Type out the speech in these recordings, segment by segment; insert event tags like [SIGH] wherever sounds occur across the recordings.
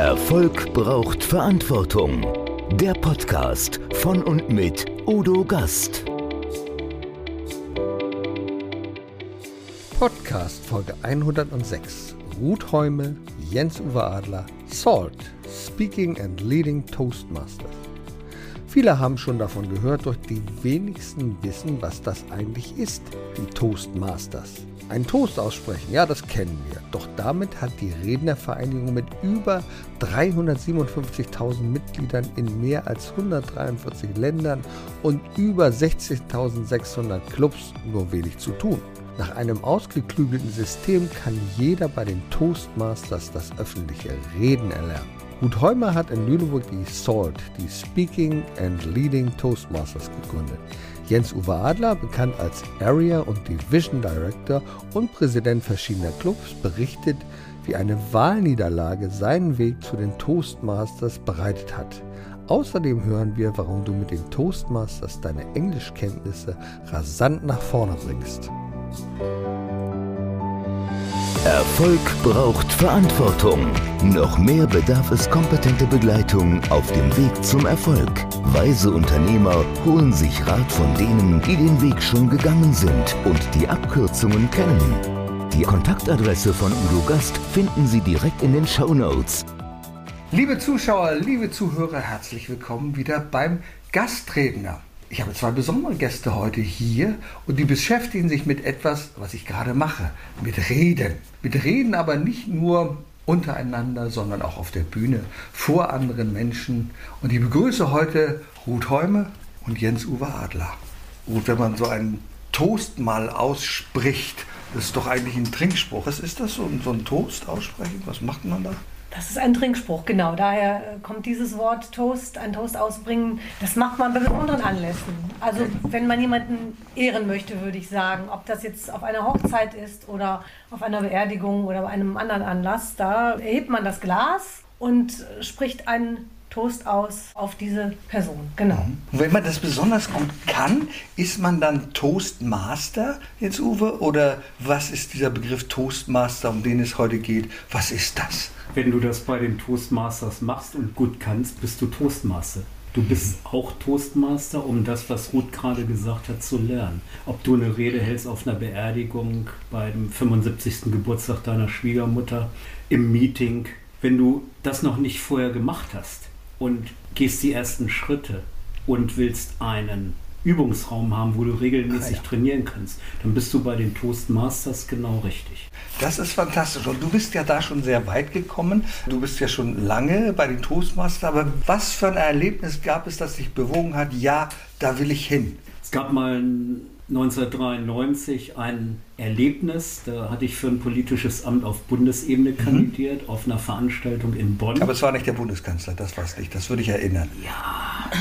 Erfolg braucht Verantwortung. Der Podcast von und mit Udo Gast. Podcast Folge 106. Ruth Heume, Jens-Uwe Adler, Salt, Speaking and Leading Toastmasters. Viele haben schon davon gehört, doch die wenigsten wissen, was das eigentlich ist, die Toastmasters. Ein Toast aussprechen, ja, das kennen wir. Doch damit hat die Rednervereinigung mit über 357.000 Mitgliedern in mehr als 143 Ländern und über 16.600 Clubs nur wenig zu tun. Nach einem ausgeklügelten System kann jeder bei den Toastmasters das öffentliche Reden erlernen. Ruth Heumer hat in Lüneburg die SALT, die Speaking and Leading Toastmasters, gegründet. Jens-Uwe Adler, bekannt als Area und Division Director und Präsident verschiedener Clubs, berichtet, wie eine Wahlniederlage seinen Weg zu den Toastmasters bereitet hat. Außerdem hören wir, warum du mit den Toastmasters deine Englischkenntnisse rasant nach vorne bringst. Erfolg braucht Verantwortung. Noch mehr bedarf es kompetente Begleitung auf dem Weg zum Erfolg. Weise Unternehmer holen sich Rat von denen, die den Weg schon gegangen sind und die Abkürzungen kennen. Die Kontaktadresse von Udo Gast finden Sie direkt in den Show Notes. Liebe Zuschauer, liebe Zuhörer, herzlich willkommen wieder beim Gastredner. Ich habe zwei besondere Gäste heute hier und die beschäftigen sich mit etwas, was ich gerade mache, mit Reden. Mit Reden aber nicht nur untereinander, sondern auch auf der Bühne vor anderen Menschen. Und ich begrüße heute Ruth Heume und Jens-Uwe Adler. Ruth, wenn man so einen Toast mal ausspricht, das ist doch eigentlich ein Trinkspruch. Was ist das, so, so ein Toast aussprechen? Was macht man da? Das ist ein Trinkspruch, genau. Daher äh, kommt dieses Wort Toast, ein Toast ausbringen. Das macht man bei besonderen Anlässen. Also wenn man jemanden ehren möchte, würde ich sagen, ob das jetzt auf einer Hochzeit ist oder auf einer Beerdigung oder bei einem anderen Anlass, da erhebt man das Glas und spricht einen Toast aus auf diese Person. Genau. Mhm. Und wenn man das besonders gut kann, ist man dann Toastmaster jetzt, Uwe? Oder was ist dieser Begriff Toastmaster, um den es heute geht? Was ist das? Wenn du das bei den Toastmasters machst und gut kannst, bist du Toastmaster. Du bist mhm. auch Toastmaster, um das, was Ruth gerade gesagt hat, zu lernen. Ob du eine Rede hältst auf einer Beerdigung, beim 75. Geburtstag deiner Schwiegermutter, im Meeting, wenn du das noch nicht vorher gemacht hast und gehst die ersten Schritte und willst einen Übungsraum haben, wo du regelmäßig ah, ja. trainieren kannst, dann bist du bei den Toastmasters genau richtig. Das ist fantastisch. Und du bist ja da schon sehr weit gekommen. Du bist ja schon lange bei den Toastmasters. Aber was für ein Erlebnis gab es, das dich bewogen hat? Ja, da will ich hin. Es gab mal 1993 ein Erlebnis. Da hatte ich für ein politisches Amt auf Bundesebene mhm. kandidiert, mhm. auf einer Veranstaltung in Bonn. Aber es war nicht der Bundeskanzler, das war es nicht. Das würde ich erinnern. Ja. [COUGHS]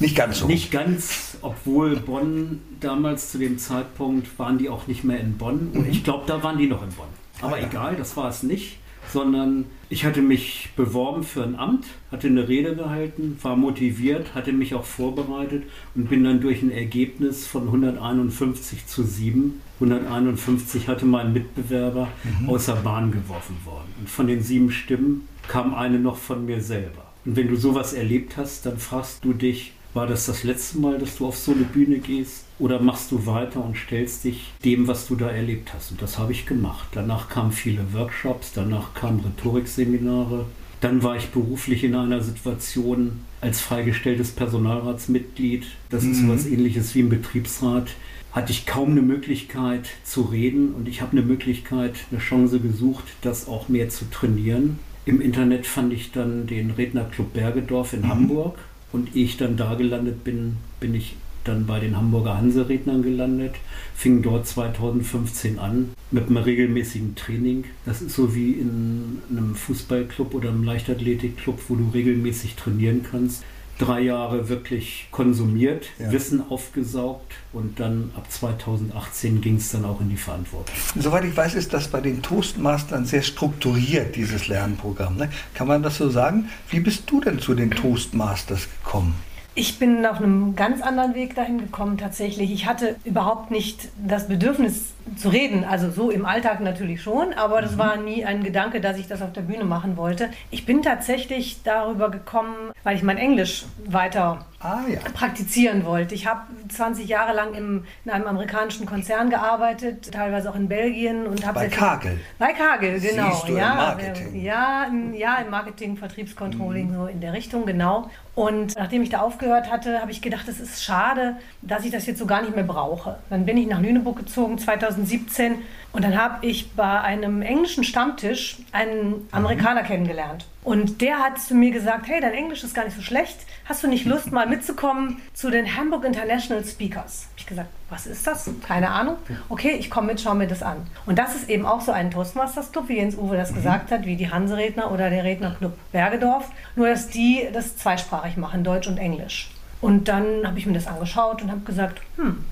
Nicht ganz so. Nicht ganz, obwohl Bonn damals zu dem Zeitpunkt waren die auch nicht mehr in Bonn. Mhm. Ich glaube, da waren die noch in Bonn. Aber ah, ja. egal, das war es nicht. Sondern ich hatte mich beworben für ein Amt, hatte eine Rede gehalten, war motiviert, hatte mich auch vorbereitet und bin dann durch ein Ergebnis von 151 zu 7, 151 hatte mein Mitbewerber mhm. außer Bahn geworfen worden. Und von den sieben Stimmen kam eine noch von mir selber. Und wenn du sowas erlebt hast, dann fragst du dich, war das das letzte Mal, dass du auf so eine Bühne gehst? Oder machst du weiter und stellst dich dem, was du da erlebt hast? Und das habe ich gemacht. Danach kamen viele Workshops, danach kamen Rhetorikseminare. Dann war ich beruflich in einer Situation als freigestelltes Personalratsmitglied. Das mhm. ist was ähnliches wie im Betriebsrat. Hatte ich kaum eine Möglichkeit zu reden und ich habe eine Möglichkeit, eine Chance gesucht, das auch mehr zu trainieren. Im Internet fand ich dann den Rednerclub Bergedorf in mhm. Hamburg und ehe ich dann da gelandet bin, bin ich dann bei den Hamburger Hanserednern gelandet, fing dort 2015 an mit einem regelmäßigen Training. Das ist so wie in einem Fußballclub oder einem Leichtathletikclub, wo du regelmäßig trainieren kannst drei Jahre wirklich konsumiert, ja. Wissen aufgesaugt und dann ab 2018 ging es dann auch in die Verantwortung. Soweit ich weiß, ist das bei den Toastmastern sehr strukturiert, dieses Lernprogramm. Ne? Kann man das so sagen? Wie bist du denn zu den Toastmasters gekommen? Ich bin auf einem ganz anderen Weg dahin gekommen tatsächlich. Ich hatte überhaupt nicht das Bedürfnis zu reden, also so im Alltag natürlich schon, aber das mhm. war nie ein Gedanke, dass ich das auf der Bühne machen wollte. Ich bin tatsächlich darüber gekommen, weil ich mein Englisch weiter ah, ja. praktizieren wollte. Ich habe 20 Jahre lang im, in einem amerikanischen Konzern gearbeitet, teilweise auch in Belgien und habe bei Kagel. Bei Kagel, genau. Siehst du ja, im Marketing. Ja, im, ja, im Marketing, Vertriebscontrolling, mhm. so in der Richtung, genau. Und nachdem ich da aufgehört hatte, habe ich gedacht, es ist schade, dass ich das jetzt so gar nicht mehr brauche. Dann bin ich nach Lüneburg gezogen 2017 und dann habe ich bei einem englischen Stammtisch einen Amerikaner mhm. kennengelernt. Und der hat zu mir gesagt, hey, dein Englisch ist gar nicht so schlecht. Hast du nicht Lust, mal mitzukommen zu den Hamburg International Speakers? Hab ich gesagt, was ist das? Keine Ahnung. Okay, ich komme mit, schau mir das an. Und das ist eben auch so ein Toastmasters Club, wie Jens Uwe das mhm. gesagt hat, wie die Hanseredner oder der Rednerclub Bergedorf. Nur, dass die das zweisprachig machen, Deutsch und Englisch. Und dann habe ich mir das angeschaut und habe gesagt, hm,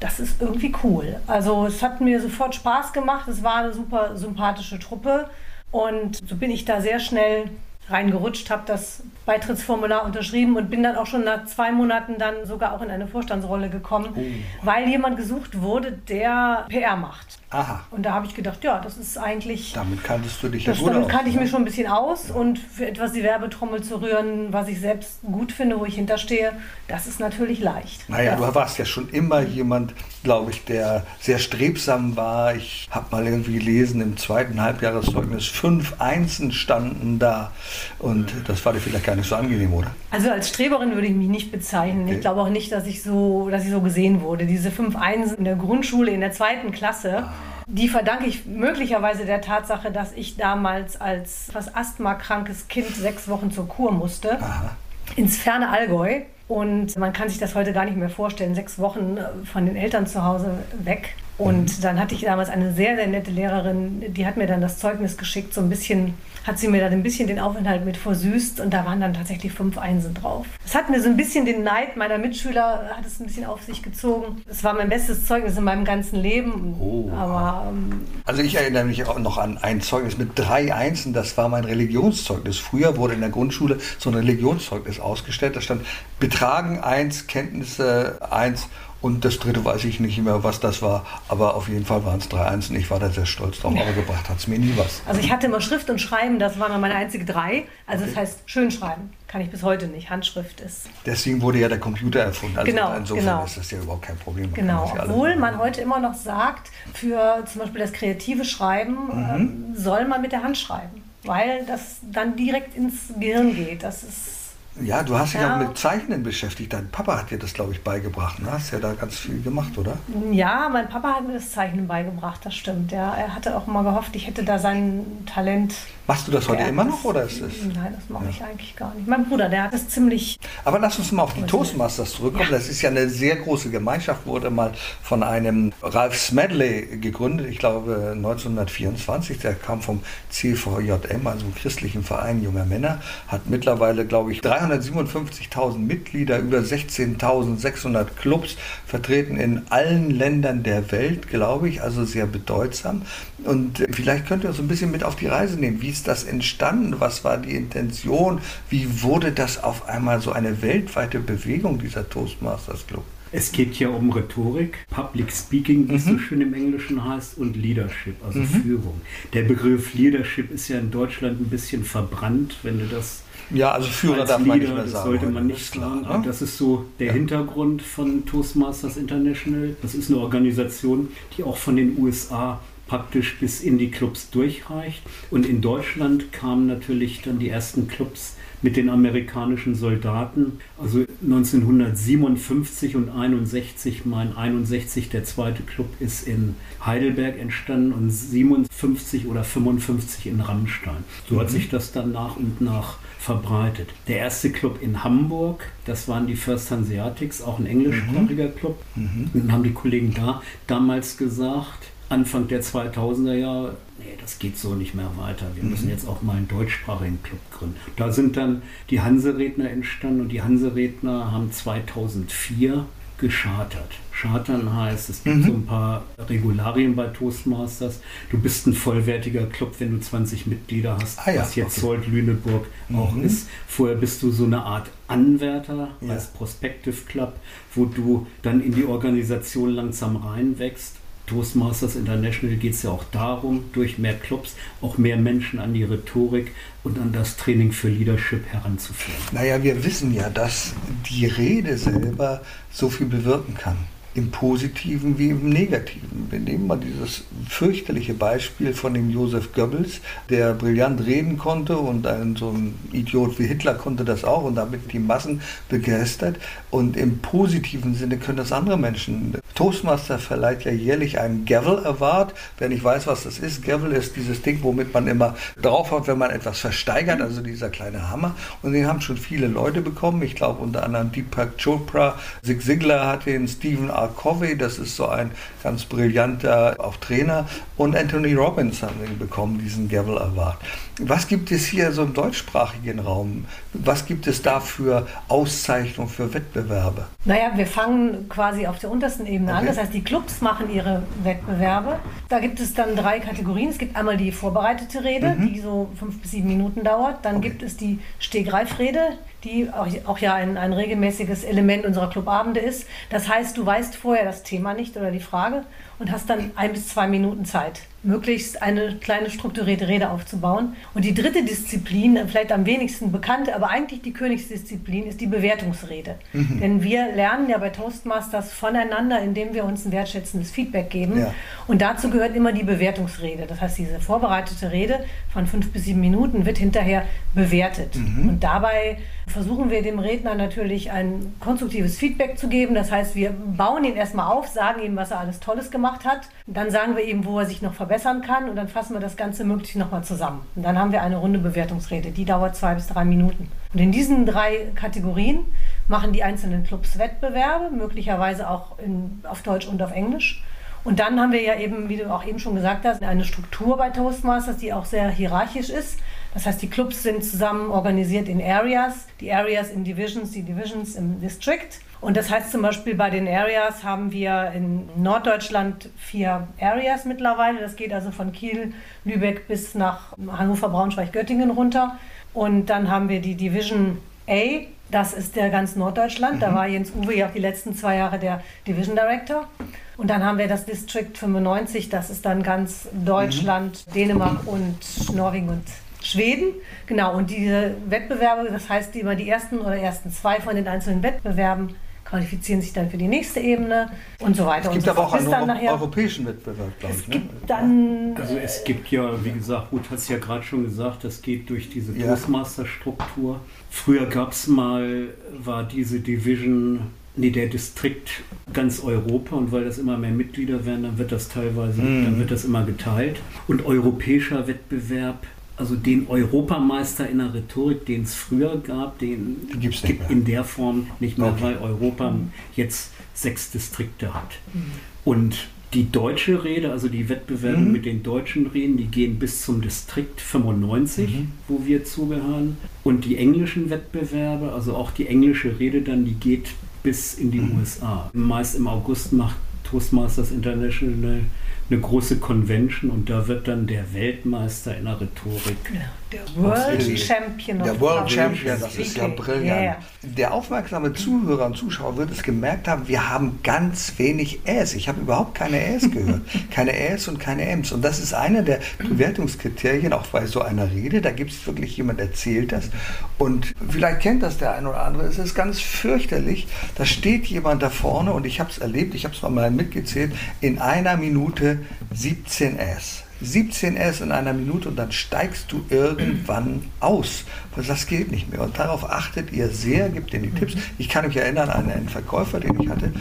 das ist irgendwie cool. Also es hat mir sofort Spaß gemacht. Es war eine super sympathische Truppe. Und so bin ich da sehr schnell reingerutscht, habe das Beitrittsformular unterschrieben und bin dann auch schon nach zwei Monaten dann sogar auch in eine Vorstandsrolle gekommen, oh. weil jemand gesucht wurde, der PR macht. Aha. Und da habe ich gedacht, ja, das ist eigentlich. Damit kanntest du dich das, ja gut Damit kannte ich ne? mich schon ein bisschen aus ja. und für etwas die Werbetrommel zu rühren, was ich selbst gut finde, wo ich hinterstehe, das ist natürlich leicht. Naja, du warst ja schon immer jemand, glaube ich, der sehr strebsam war. Ich habe mal irgendwie gelesen, im zweiten Halbjahreszeugnis fünf Einsen standen da und das war dir vielleicht gar nicht so angenehm, oder? Also als Streberin würde ich mich nicht bezeichnen. Okay. Ich glaube auch nicht, dass ich so, dass ich so gesehen wurde. Diese fünf Einsen in der Grundschule in der zweiten Klasse. Ah die verdanke ich möglicherweise der Tatsache, dass ich damals als fast asthmakrankes Kind sechs Wochen zur Kur musste. Aha. Ins ferne Allgäu. Und man kann sich das heute gar nicht mehr vorstellen. Sechs Wochen von den Eltern zu Hause weg. Und mhm. dann hatte ich damals eine sehr, sehr nette Lehrerin, die hat mir dann das Zeugnis geschickt, so ein bisschen hat sie mir dann ein bisschen den Aufenthalt mit versüßt und da waren dann tatsächlich fünf Einsen drauf. Das hat mir so ein bisschen den Neid meiner Mitschüler, hat es ein bisschen auf sich gezogen. Es war mein bestes Zeugnis in meinem ganzen Leben. Oh. Aber, ähm, also ich erinnere mich auch noch an ein Zeugnis mit drei Einsen, das war mein Religionszeugnis. Früher wurde in der Grundschule so ein Religionszeugnis ausgestellt, da stand Betragen 1, Kenntnisse 1 und das dritte weiß ich nicht mehr, was das war. Aber auf jeden Fall waren es drei Einsen. Ich war da sehr stolz drauf. Aber gebracht hat es mir nie was. Also ich hatte immer Schrift und Schreiben, das waren meine einzigen drei. Also okay. das heißt schön schreiben. Kann ich bis heute nicht. Handschrift ist. Deswegen wurde ja der Computer erfunden. Also genau, insofern genau. ist das ja überhaupt kein Problem. Man genau. Obwohl man heute immer noch sagt, für zum Beispiel das kreative Schreiben mhm. äh, soll man mit der Hand schreiben. Weil das dann direkt ins Gehirn geht. Das ist ja, du hast dich ja. auch mit Zeichnen beschäftigt. Dein Papa hat dir das, glaube ich, beigebracht. Du ne? hast ja da ganz viel gemacht, oder? Ja, mein Papa hat mir das Zeichnen beigebracht, das stimmt. Ja, er hatte auch mal gehofft, ich hätte da sein Talent Machst du das heute immer noch oder ist es? Nein, das mache ja. ich eigentlich gar nicht. Mein Bruder, der hat das ziemlich. Aber lass uns mal auf die Toastmasters zurückkommen. Ja. Das ist ja eine sehr große Gemeinschaft, wurde mal von einem Ralph Smedley gegründet, ich glaube 1924. Der kam vom CVJM, also einem christlichen Verein junger Männer, hat mittlerweile, glaube ich, 357.000 Mitglieder, über 16.600 Clubs, vertreten in allen Ländern der Welt, glaube ich, also sehr bedeutsam. Und vielleicht könnt ihr uns ein bisschen mit auf die Reise nehmen. Wie ist das entstanden? Was war die Intention? Wie wurde das auf einmal so eine weltweite Bewegung, dieser Toastmasters Club? Es geht ja um Rhetorik, Public Speaking, wie mhm. es so mhm. schön im Englischen heißt, und Leadership, also mhm. Führung. Der Begriff Leadership ist ja in Deutschland ein bisschen verbrannt, wenn du das. Ja, also Führer darf man nicht mehr sagen. Das sollte man nicht sagen. Ne? Das ist so der ja. Hintergrund von Toastmasters International. Das ist eine Organisation, die auch von den USA praktisch bis in die Clubs durchreicht. Und in Deutschland kamen natürlich dann die ersten Clubs mit den amerikanischen Soldaten. Also 1957 und 61, mein 61, der zweite Club ist in Heidelberg entstanden und 57 oder 55 in Rammstein. So mhm. hat sich das dann nach und nach verbreitet. Der erste Club in Hamburg, das waren die First Hanseatics, auch ein englischsprachiger mhm. Club. Mhm. Dann haben die Kollegen da damals gesagt, Anfang der 2000er Jahre, nee, das geht so nicht mehr weiter. Wir mhm. müssen jetzt auch mal einen deutschsprachigen Club gründen. Da sind dann die Hanseredner entstanden und die Hanseredner haben 2004 geschartert. Chartern heißt, es gibt mhm. so ein paar Regularien bei Toastmasters. Du bist ein vollwertiger Club, wenn du 20 Mitglieder hast, ah, ja. was jetzt okay. Sold Lüneburg mhm. auch ist. Vorher bist du so eine Art Anwärter ja. als Prospective Club, wo du dann in die Organisation langsam reinwächst Toastmasters International geht es ja auch darum, durch mehr Clubs auch mehr Menschen an die Rhetorik und an das Training für Leadership heranzuführen. Naja, wir wissen ja, dass die Rede selber so viel bewirken kann im Positiven wie im Negativen. Wir nehmen mal dieses fürchterliche Beispiel von dem Josef Goebbels, der brillant reden konnte und ein, so ein Idiot wie Hitler konnte das auch und damit die Massen begeistert. Und im positiven Sinne können das andere Menschen. Toastmaster verleiht ja jährlich einen Gavel Award. Wer nicht weiß, was das ist, Gavel ist dieses Ding, womit man immer drauf hat, wenn man etwas versteigert, also dieser kleine Hammer. Und den haben schon viele Leute bekommen. Ich glaube unter anderem Deepak Chopra, Zig Ziglar hat den, Stephen Covey, das ist so ein ganz brillanter auch Trainer, und Anthony Robbins haben bekommen, diesen Gavel Award. Was gibt es hier so im deutschsprachigen Raum? Was gibt es da für Auszeichnungen, für Wettbewerbe? Naja, wir fangen quasi auf der untersten Ebene okay. an. Das heißt, die Clubs machen ihre Wettbewerbe. Da gibt es dann drei Kategorien. Es gibt einmal die vorbereitete Rede, mhm. die so fünf bis sieben Minuten dauert. Dann okay. gibt es die Stegreifrede, die auch, ja ein, ein, regelmäßiges Element unserer Clubabende ist. Das heißt, du weißt vorher das Thema nicht oder die Frage und hast dann ein bis zwei Minuten Zeit, möglichst eine kleine strukturierte Rede aufzubauen. Und die dritte Disziplin, vielleicht am wenigsten bekannte, aber eigentlich die Königsdisziplin, ist die Bewertungsrede. Mhm. Denn wir lernen ja bei Toastmasters voneinander, indem wir uns ein wertschätzendes Feedback geben. Ja. Und dazu gehört immer die Bewertungsrede. Das heißt, diese vorbereitete Rede von fünf bis sieben Minuten wird hinterher bewertet. Mhm. Und dabei versuchen wir dem Redner natürlich ein konstruktives Feedback zu geben. Das heißt, wir bauen ihn erstmal auf, sagen ihm, was er alles Tolles gemacht hat. Dann sagen wir ihm, wo er sich noch verbessern kann und dann fassen wir das Ganze möglichst nochmal zusammen. Und dann haben wir eine runde Bewertungsrede, die dauert zwei bis drei Minuten. Und in diesen drei Kategorien machen die einzelnen Clubs Wettbewerbe, möglicherweise auch in, auf Deutsch und auf Englisch. Und dann haben wir ja eben, wie du auch eben schon gesagt hast, eine Struktur bei Toastmasters, die auch sehr hierarchisch ist. Das heißt, die Clubs sind zusammen organisiert in Areas, die Areas in Divisions, die Divisions im District. Und das heißt zum Beispiel bei den Areas haben wir in Norddeutschland vier Areas mittlerweile. Das geht also von Kiel, Lübeck bis nach Hannover, Braunschweig, Göttingen runter. Und dann haben wir die Division A, das ist der ganz Norddeutschland. Mhm. Da war Jens Uwe ja auch die letzten zwei Jahre der Division Director. Und dann haben wir das District 95, das ist dann ganz Deutschland, mhm. Dänemark und Norwegen und Schweden. Genau, und diese Wettbewerbe, das heißt immer die ersten oder ersten zwei von den einzelnen Wettbewerben qualifizieren sich dann für die nächste Ebene und so weiter. Es gibt so aber auch einen Euro nachher, europäischen Wettbewerb, glaube ich. Ne? Gibt dann, also es gibt ja, wie gesagt, Ruth hat es ja gerade schon gesagt, das geht durch diese ja. Toastmaster-Struktur. Früher gab es mal, war diese Division Nee, der Distrikt ganz Europa und weil das immer mehr Mitglieder werden, dann wird das teilweise, mm. dann wird das immer geteilt. Und europäischer Wettbewerb also den Europameister in der Rhetorik, den es früher gab, den gibt es in der Form nicht mehr, okay. weil Europa jetzt sechs Distrikte hat. Mhm. Und die deutsche Rede, also die Wettbewerbe mhm. mit den deutschen Reden, die gehen bis zum Distrikt 95, mhm. wo wir zugehören. Und die englischen Wettbewerbe, also auch die englische Rede dann, die geht bis in die mhm. USA. Meist im August macht Toastmasters International eine große Convention und da wird dann der Weltmeister in der Rhetorik. Ja, der World Champion. Der World Champion, das ist ja brillant. Yeah. Der aufmerksame Zuhörer und Zuschauer wird es gemerkt haben, wir haben ganz wenig Äs. Ich habe überhaupt keine Äs gehört. [LAUGHS] keine Äs und keine Ms. Und das ist einer der Bewertungskriterien, auch bei so einer Rede. Da gibt es wirklich jemand, der erzählt das. Und vielleicht kennt das der eine oder andere. Es ist ganz fürchterlich. Da steht jemand da vorne und ich habe es erlebt, ich habe es mal mitgezählt, in einer Minute 17 S. 17 S in einer Minute und dann steigst du irgendwann aus. Das geht nicht mehr. Und darauf achtet ihr sehr, gebt ihr die Tipps. Ich kann mich erinnern an einen Verkäufer, den ich hatte.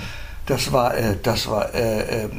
Das war, äh, das war äh, äh,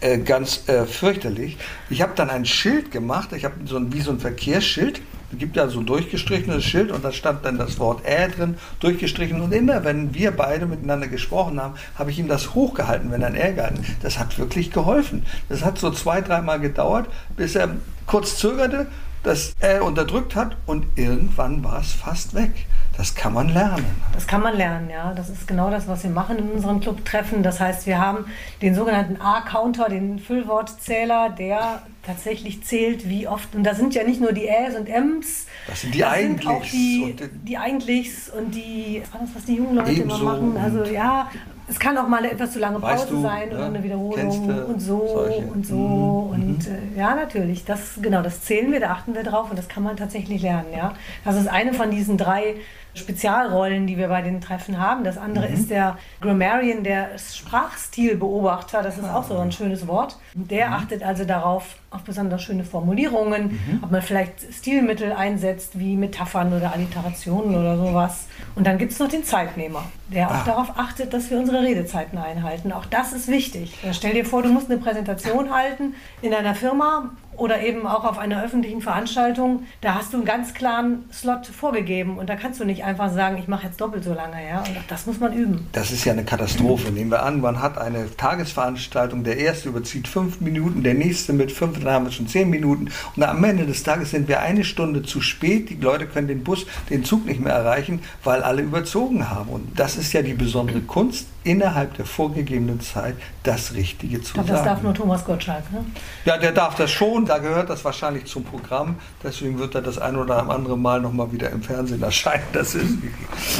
äh ganz äh, fürchterlich. Ich habe dann ein Schild gemacht. Ich habe so ein, wie so ein Verkehrsschild es gibt ja so ein durchgestrichenes Schild und da stand dann das Wort Ä drin, durchgestrichen. Und immer, wenn wir beide miteinander gesprochen haben, habe ich ihm das hochgehalten, wenn er ein Ä gehalten Das hat wirklich geholfen. Das hat so zwei, dreimal gedauert, bis er kurz zögerte, das Ä unterdrückt hat und irgendwann war es fast weg. Das kann man lernen. Das kann man lernen, ja. Das ist genau das, was wir machen in unseren Clubtreffen. Das heißt, wir haben den sogenannten A-Counter, den Füllwortzähler, der tatsächlich zählt, wie oft. Und da sind ja nicht nur die Äs und Ms. Das sind die das Eigentlichs. Sind auch die, die Eigentlichs und die, was das, was die jungen Leute immer machen. Also ja, es kann auch mal eine etwas zu lange Pause weißt du, sein oder ja, eine Wiederholung und so solche. und so mhm. und äh, ja natürlich das genau das zählen wir da achten wir drauf und das kann man tatsächlich lernen ja das ist eine von diesen drei Spezialrollen, die wir bei den Treffen haben. Das andere mhm. ist der Grammarian, der Sprachstilbeobachter. Das ist auch so ein schönes Wort. Der mhm. achtet also darauf, auf besonders schöne Formulierungen, mhm. ob man vielleicht Stilmittel einsetzt, wie Metaphern oder Alliterationen oder sowas. Und dann gibt es noch den Zeitnehmer, der auch ah. darauf achtet, dass wir unsere Redezeiten einhalten. Auch das ist wichtig. Stell dir vor, du musst eine Präsentation halten in einer Firma oder eben auch auf einer öffentlichen Veranstaltung, da hast du einen ganz klaren Slot vorgegeben und da kannst du nicht einfach sagen, ich mache jetzt doppelt so lange. Ja? Und das muss man üben. Das ist ja eine Katastrophe. Nehmen wir an, man hat eine Tagesveranstaltung, der erste überzieht fünf Minuten, der nächste mit fünf, dann haben wir schon zehn Minuten und am Ende des Tages sind wir eine Stunde zu spät. Die Leute können den Bus, den Zug nicht mehr erreichen, weil alle überzogen haben. Und das ist ja die besondere Kunst, innerhalb der vorgegebenen Zeit das Richtige zu das sagen. Das darf nur Thomas Gottschalk, ne? Ja, der darf das schon, da gehört das wahrscheinlich zum Programm. Deswegen wird er das ein oder andere Mal nochmal wieder im Fernsehen erscheinen. Das ist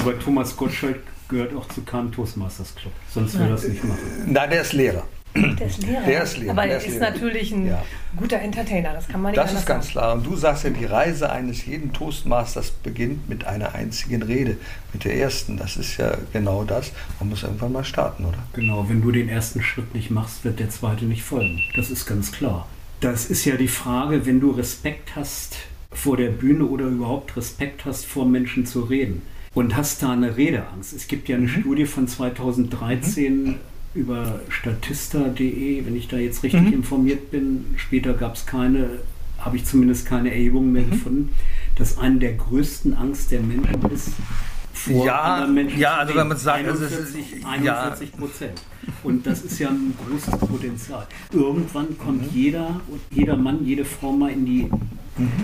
Aber Thomas Gottschalk gehört auch zu Kahn Toastmasters Club, sonst würde er das nicht machen. Nein, der ist Lehrer. Der ist Lehrer. Der ist Lehrer. Aber er ist, ist natürlich ein ja. guter Entertainer, das kann man nicht Das ist ganz sagen. klar. Und du sagst ja, die Reise eines jeden Toastmasters beginnt mit einer einzigen Rede, mit der ersten. Das ist ja genau das. Man muss irgendwann mal starten, oder? Genau, wenn du den ersten Schritt nicht machst, wird der zweite nicht folgen. Das ist ganz klar. Das ist ja die Frage, wenn du Respekt hast vor der Bühne oder überhaupt Respekt hast, vor Menschen zu reden und hast da eine Redeangst. Es gibt ja eine mhm. Studie von 2013, mhm über statista.de, wenn ich da jetzt richtig mhm. informiert bin, später gab es keine, habe ich zumindest keine Erhebungen mehr mhm. gefunden, dass eine der größten Angst der Menschen ist, vor ja, anderen Menschen ja, also wenn man sagt, 41, 41 Prozent. Und das ist ja ein großes Potenzial. Irgendwann kommt mhm. jeder, jeder Mann, jede Frau mal in die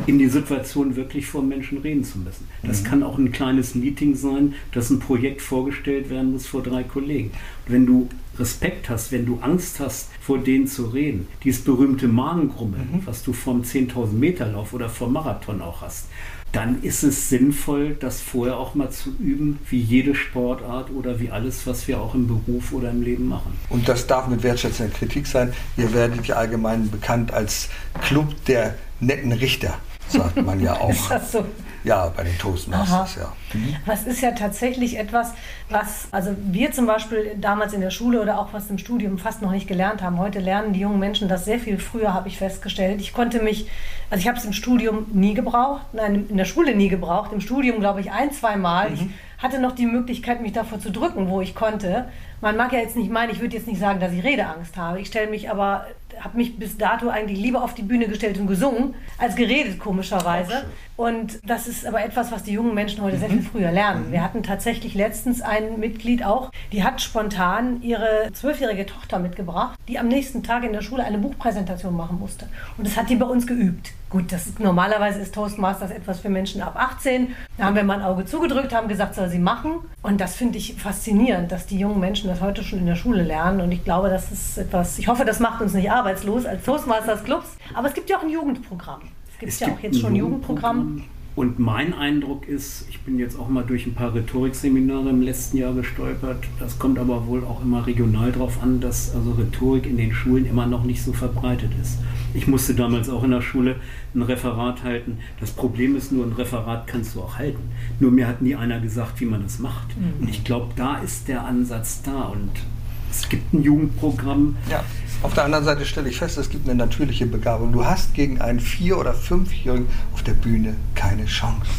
in die Situation, wirklich vor Menschen reden zu müssen. Das mhm. kann auch ein kleines Meeting sein, dass ein Projekt vorgestellt werden muss vor drei Kollegen. Wenn du Respekt hast, wenn du Angst hast, vor denen zu reden, dieses berühmte Magengrummeln, mhm. was du vom 10.000 Meter Lauf oder vom Marathon auch hast, dann ist es sinnvoll, das vorher auch mal zu üben, wie jede Sportart oder wie alles, was wir auch im Beruf oder im Leben machen. Und das darf mit wertschätzender Kritik sein. Ihr werdet ja allgemein bekannt als Club der netten Richter, sagt man ja [LAUGHS] auch. ist das so? Ja, bei den Toastmasters, Aha. ja. Mhm. Das ist ja tatsächlich etwas, was, also wir zum Beispiel damals in der Schule oder auch was im Studium fast noch nicht gelernt haben. Heute lernen die jungen Menschen das sehr viel früher, habe ich festgestellt. Ich konnte mich, also ich habe es im Studium nie gebraucht, nein, in der Schule nie gebraucht, im Studium glaube ich ein, zwei Mal. Mhm. Ich hatte noch die Möglichkeit, mich davor zu drücken, wo ich konnte. Man mag ja jetzt nicht meinen, ich würde jetzt nicht sagen, dass ich Redeangst habe. Ich stelle mich aber habe mich bis dato eigentlich lieber auf die Bühne gestellt und gesungen, als geredet, komischerweise. Und das ist aber etwas, was die jungen Menschen heute mhm. sehr viel früher lernen. Mhm. Wir hatten tatsächlich letztens ein Mitglied auch, die hat spontan ihre zwölfjährige Tochter mitgebracht, die am nächsten Tag in der Schule eine Buchpräsentation machen musste. Und das hat die bei uns geübt. Gut, das ist, normalerweise ist Toastmasters etwas für Menschen ab 18. Da haben wir mal ein Auge zugedrückt, haben gesagt, soll sie machen. Und das finde ich faszinierend, dass die jungen Menschen das heute schon in der Schule lernen. Und ich glaube, das ist etwas, ich hoffe, das macht uns nicht arbeitslos als Toastmasters Clubs. Aber es gibt ja auch ein Jugendprogramm. Es gibt es ja gibt auch jetzt schon ein Jugendprogramm. Und mein Eindruck ist, ich bin jetzt auch mal durch ein paar Rhetorikseminare im letzten Jahr gestolpert. Das kommt aber wohl auch immer regional darauf an, dass also Rhetorik in den Schulen immer noch nicht so verbreitet ist. Ich musste damals auch in der Schule ein Referat halten. Das Problem ist nur, ein Referat kannst du auch halten. Nur mir hat nie einer gesagt, wie man das macht. Mhm. Und ich glaube, da ist der Ansatz da. Und es gibt ein Jugendprogramm. Ja auf der anderen Seite stelle ich fest, es gibt eine natürliche Begabung. Du hast gegen einen Vier- oder Fünfjährigen auf der Bühne keine Chance.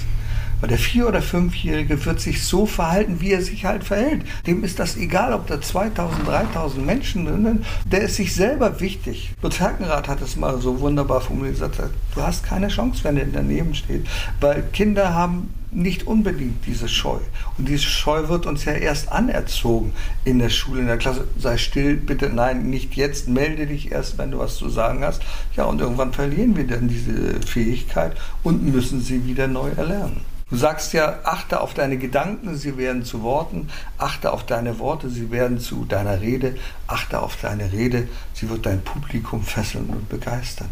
Weil der Vier- oder Fünfjährige wird sich so verhalten, wie er sich halt verhält. Dem ist das egal, ob da 2000, 3000 Menschen drin sind. Der ist sich selber wichtig. Lutz Herkenrath hat es mal so wunderbar formuliert, gesagt, du hast keine Chance, wenn er daneben steht. Weil Kinder haben nicht unbedingt diese Scheu. Und diese Scheu wird uns ja erst anerzogen in der Schule, in der Klasse. Sei still, bitte, nein, nicht jetzt, melde dich erst, wenn du was zu sagen hast. Ja, und irgendwann verlieren wir dann diese Fähigkeit und müssen sie wieder neu erlernen. Du sagst ja, achte auf deine Gedanken, sie werden zu Worten, achte auf deine Worte, sie werden zu deiner Rede, achte auf deine Rede, sie wird dein Publikum fesseln und begeistern.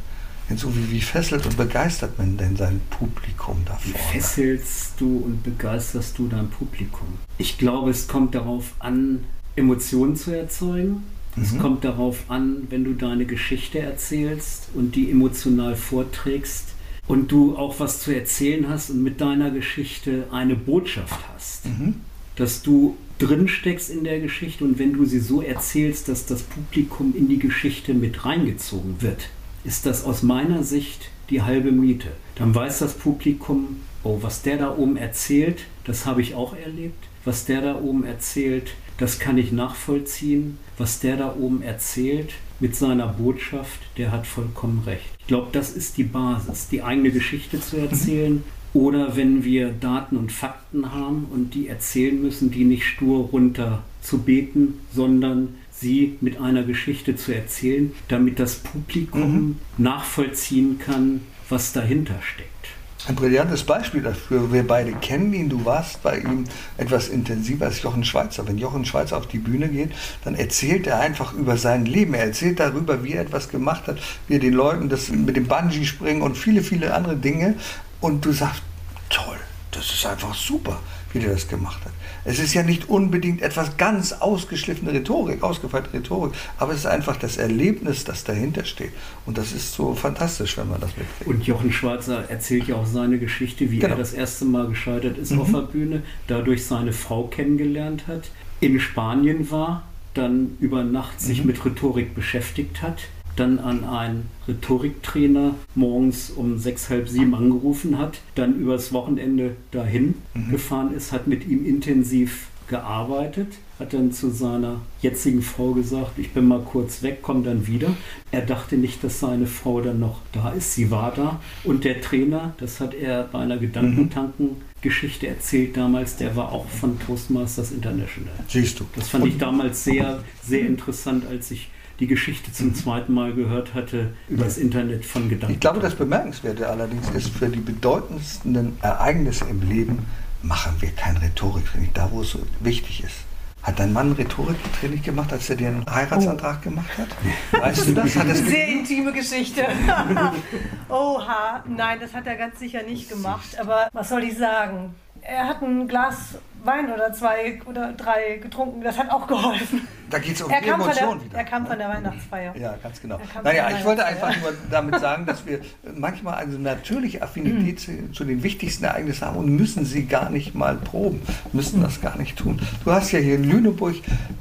Denn so wie, wie fesselt und begeistert man denn sein Publikum davor? Wie fesselst du und begeisterst du dein Publikum? Ich glaube, es kommt darauf an, Emotionen zu erzeugen. Es mhm. kommt darauf an, wenn du deine Geschichte erzählst und die emotional vorträgst, und du auch was zu erzählen hast und mit deiner Geschichte eine Botschaft hast. Mhm. Dass du drin steckst in der Geschichte und wenn du sie so erzählst, dass das Publikum in die Geschichte mit reingezogen wird, ist das aus meiner Sicht die halbe Miete. Dann weiß das Publikum, oh, was der da oben erzählt, das habe ich auch erlebt. Was der da oben erzählt, das kann ich nachvollziehen. Was der da oben erzählt mit seiner Botschaft, der hat vollkommen recht. Ich glaube, das ist die Basis, die eigene Geschichte zu erzählen. Oder wenn wir Daten und Fakten haben und die erzählen müssen, die nicht stur runter zu beten, sondern sie mit einer Geschichte zu erzählen, damit das Publikum mhm. nachvollziehen kann, was dahinter steckt. Ein brillantes Beispiel dafür, wir beide kennen ihn, du warst bei ihm etwas intensiver als Jochen Schweizer. Wenn Jochen Schweizer auf die Bühne geht, dann erzählt er einfach über sein Leben. Er erzählt darüber, wie er etwas gemacht hat, wie er den Leuten das mit dem Bungee springen und viele, viele andere Dinge. Und du sagst, toll, das ist einfach super, wie der das gemacht hat. Es ist ja nicht unbedingt etwas ganz ausgeschliffene Rhetorik, ausgefeilte Rhetorik, aber es ist einfach das Erlebnis, das dahinter steht. Und das ist so fantastisch, wenn man das mitkriegt. Und Jochen Schwarzer erzählt ja auch seine Geschichte, wie genau. er das erste Mal gescheitert ist mhm. auf der Bühne, dadurch seine Frau kennengelernt hat, in Spanien war, dann über Nacht sich mhm. mit Rhetorik beschäftigt hat, dann an einen Rhetoriktrainer morgens um sechs, halb sieben angerufen hat, dann übers Wochenende dahin mhm. gefahren ist, hat mit ihm intensiv gearbeitet, hat dann zu seiner jetzigen Frau gesagt, ich bin mal kurz weg, komm dann wieder. Er dachte nicht, dass seine Frau dann noch da ist. Sie war da. Und der Trainer, das hat er bei einer Gedankentanken-Geschichte erzählt damals, der war auch von Toastmasters International. Siehst du. Das fand ich damals sehr, sehr interessant, als ich die Geschichte zum zweiten Mal gehört hatte über das Internet von Gedanken. Ich glaube, das Bemerkenswerte allerdings ist, für die bedeutendsten Ereignisse im Leben machen wir kein Rhetoriktraining, da wo es so wichtig ist. Hat dein Mann Rhetoriktraining gemacht, als er dir einen Heiratsantrag oh. gemacht hat? Weißt du das? Hat das [LAUGHS] Sehr intime Geschichte. [LAUGHS] Oha, nein, das hat er ganz sicher nicht gemacht. Aber was soll ich sagen? Er hat ein Glas Wein oder zwei oder drei getrunken. Das hat auch geholfen. Da geht es um er die Emotion der, wieder. Er kam von der Weihnachtsfeier. Ja, ganz genau. Naja, ich wollte einfach nur damit sagen, dass wir manchmal eine natürliche Affinität zu, zu, den wichtigsten Ereignissen haben und müssen sie gar nicht mal proben, müssen das gar nicht tun. Du hast ja hier in Lüneburg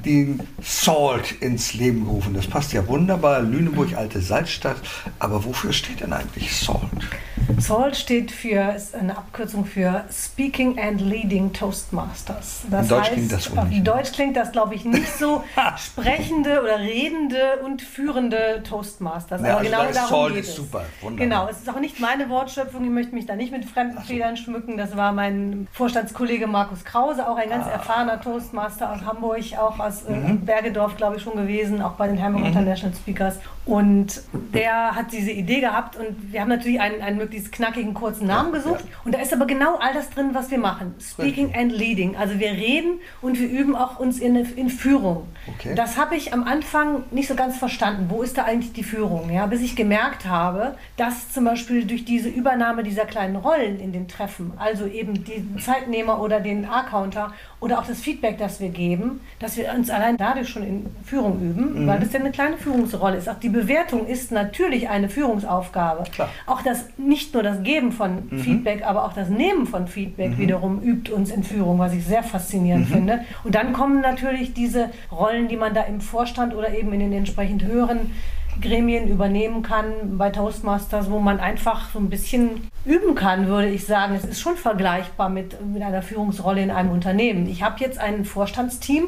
den Salt ins Leben gerufen. Das passt ja wunderbar. Lüneburg, alte Salzstadt. Aber wofür steht denn eigentlich Salt? Salt steht für, ist eine Abkürzung für Speaking and Leading Toastmaster. Toastmasters. Das Deutsch heißt, klingt das so nicht. Deutsch klingt das, glaube ich, nicht so [LAUGHS] sprechende oder redende und führende Toastmasters. Ja, Aber also genau darum geht es. Super, wunderbar. Genau, es ist auch nicht meine Wortschöpfung. Ich möchte mich da nicht mit fremden so. Federn schmücken. Das war mein Vorstandskollege Markus Krause, auch ein ganz ah. erfahrener Toastmaster aus Hamburg, auch aus äh, mhm. Bergedorf, glaube ich, schon gewesen, auch bei den Hamburg mhm. International Speakers. Und der hat diese Idee gehabt und wir haben natürlich einen, einen möglichst knackigen, kurzen Namen ja, gesucht. Ja. Und da ist aber genau all das drin, was wir machen. Speaking and Leading. Also wir reden und wir üben auch uns in, in Führung. Okay. Das habe ich am Anfang nicht so ganz verstanden. Wo ist da eigentlich die Führung? Ja, bis ich gemerkt habe, dass zum Beispiel durch diese Übernahme dieser kleinen Rollen in den Treffen, also eben den Zeitnehmer oder den A-Counter oder auch das Feedback, das wir geben, dass wir uns allein dadurch schon in Führung üben, mhm. weil das ja eine kleine Führungsrolle ist. Auch die Bewertung ist natürlich eine Führungsaufgabe. Klar. Auch das nicht nur das Geben von mhm. Feedback, aber auch das Nehmen von Feedback mhm. wiederum übt uns in Führung, was ich sehr faszinierend mhm. finde. Und dann kommen natürlich diese Rollen, die man da im Vorstand oder eben in den entsprechend höheren Gremien übernehmen kann bei Toastmasters, wo man einfach so ein bisschen üben kann, würde ich sagen. Es ist schon vergleichbar mit, mit einer Führungsrolle in einem Unternehmen. Ich habe jetzt ein Vorstandsteam,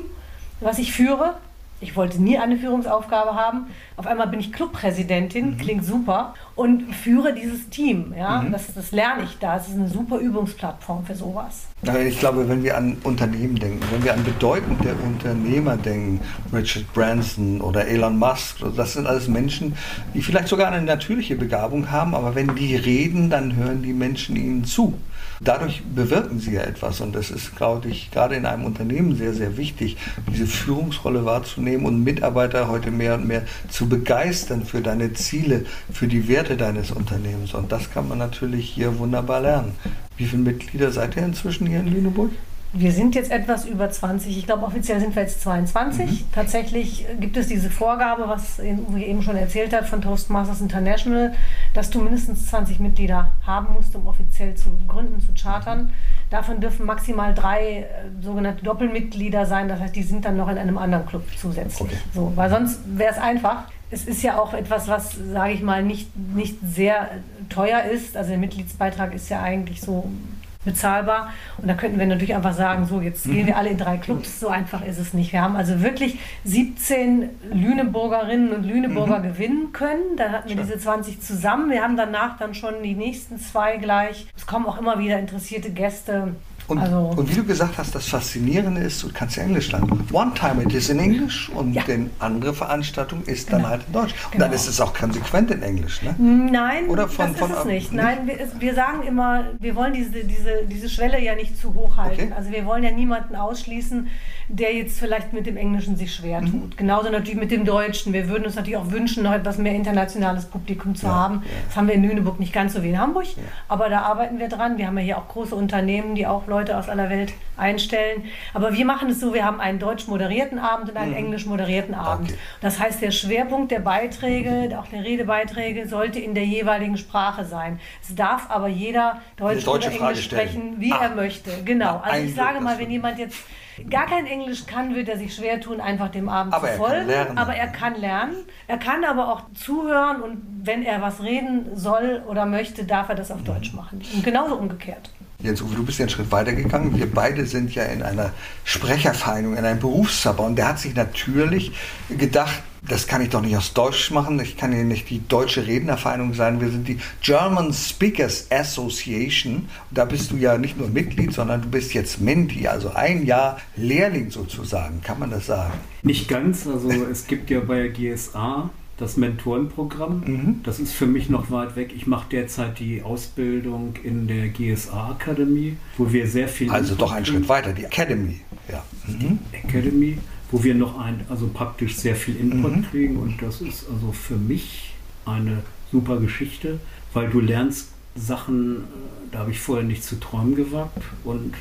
was ich führe. Ich wollte nie eine Führungsaufgabe haben. Auf einmal bin ich Clubpräsidentin, mhm. klingt super, und führe dieses Team. Ja? Mhm. Das, das lerne ich da. Es ist eine super Übungsplattform für sowas. Ich glaube, wenn wir an Unternehmen denken, wenn wir an bedeutende Unternehmer denken, Richard Branson oder Elon Musk, das sind alles Menschen, die vielleicht sogar eine natürliche Begabung haben, aber wenn die reden, dann hören die Menschen ihnen zu. Dadurch bewirken sie ja etwas und das ist, glaube ich, gerade in einem Unternehmen sehr, sehr wichtig, diese Führungsrolle wahrzunehmen und Mitarbeiter heute mehr und mehr zu begeistern für deine Ziele, für die Werte deines Unternehmens. Und das kann man natürlich hier wunderbar lernen. Wie viele Mitglieder seid ihr inzwischen hier in Lüneburg? Wir sind jetzt etwas über 20. Ich glaube, offiziell sind wir jetzt 22. Mhm. Tatsächlich gibt es diese Vorgabe, was Uwe eben schon erzählt hat, von Toastmasters International, dass du mindestens 20 Mitglieder haben musst, um offiziell zu gründen, zu chartern. Davon dürfen maximal drei äh, sogenannte Doppelmitglieder sein. Das heißt, die sind dann noch in einem anderen Club zusätzlich. Okay. So, weil sonst wäre es einfach. Es ist ja auch etwas, was, sage ich mal, nicht, nicht sehr teuer ist. Also der Mitgliedsbeitrag ist ja eigentlich so bezahlbar. Und da könnten wir natürlich einfach sagen, so jetzt gehen wir alle in drei Clubs. [LAUGHS] So einfach ist es nicht. Wir haben also wirklich 17 Lüneburgerinnen und Lüneburger mhm. gewinnen können. Da hatten wir diese 20 zusammen. Wir haben danach dann schon die nächsten zwei gleich. Es kommen auch immer wieder interessierte Gäste. Und, also, und, wie du gesagt hast, das Faszinierende ist, du kannst ja Englisch lernen. One time it is in English und ja. die andere Veranstaltung ist genau. dann halt in Deutsch. Und genau. dann ist es auch konsequent in Englisch, ne? Nein, Oder von, das von, ist es nicht. nicht? Nein, wir, wir, sagen immer, wir wollen diese, diese, diese Schwelle ja nicht zu hoch halten. Okay. Also wir wollen ja niemanden ausschließen, der jetzt vielleicht mit dem Englischen sich schwer mhm. tut. Genauso natürlich mit dem Deutschen. Wir würden uns natürlich auch wünschen, noch etwas mehr internationales Publikum zu ja, haben. Ja. Das haben wir in Lüneburg nicht ganz so wie in Hamburg, aber da arbeiten wir dran. Wir haben ja hier auch große Unternehmen, die auch Leute aus aller Welt einstellen. Aber wir machen es so, wir haben einen deutsch moderierten Abend und einen mhm. englisch moderierten Abend. Okay. Das heißt, der Schwerpunkt der Beiträge, auch der Redebeiträge, sollte in der jeweiligen Sprache sein. Es darf aber jeder Deutsch oder Englisch sprechen, wie ah. er möchte. Genau. Also ich sage mal, wenn jemand jetzt gar kein Englisch kann, wird er sich schwer tun, einfach dem Abend aber zu folgen. Aber er kann lernen. Er kann aber auch zuhören und wenn er was reden soll oder möchte, darf er das auf Deutsch machen. Und genauso umgekehrt. Jens Uwe, du bist ja einen Schritt weiter gegangen. Wir beide sind ja in einer Sprechervereinigung, in einem Berufsverband. Der hat sich natürlich gedacht, das kann ich doch nicht aus Deutsch machen. Ich kann ja nicht die deutsche Rednervereinigung sein. Wir sind die German Speakers Association. Da bist du ja nicht nur Mitglied, sondern du bist jetzt Menti, also ein Jahr Lehrling sozusagen. Kann man das sagen? Nicht ganz. Also es gibt ja bei GSA das Mentorenprogramm. Mhm. Das ist für mich noch weit weg. Ich mache derzeit die Ausbildung in der GSA Akademie, wo wir sehr viel. Also doch einen Schritt weiter, die Academy. Ja. Mhm. Die Academy, wo wir noch ein, also praktisch sehr viel Input mhm. kriegen. Und das ist also für mich eine super Geschichte, weil du lernst Sachen, äh, da habe ich vorher nicht zu träumen gewagt. Und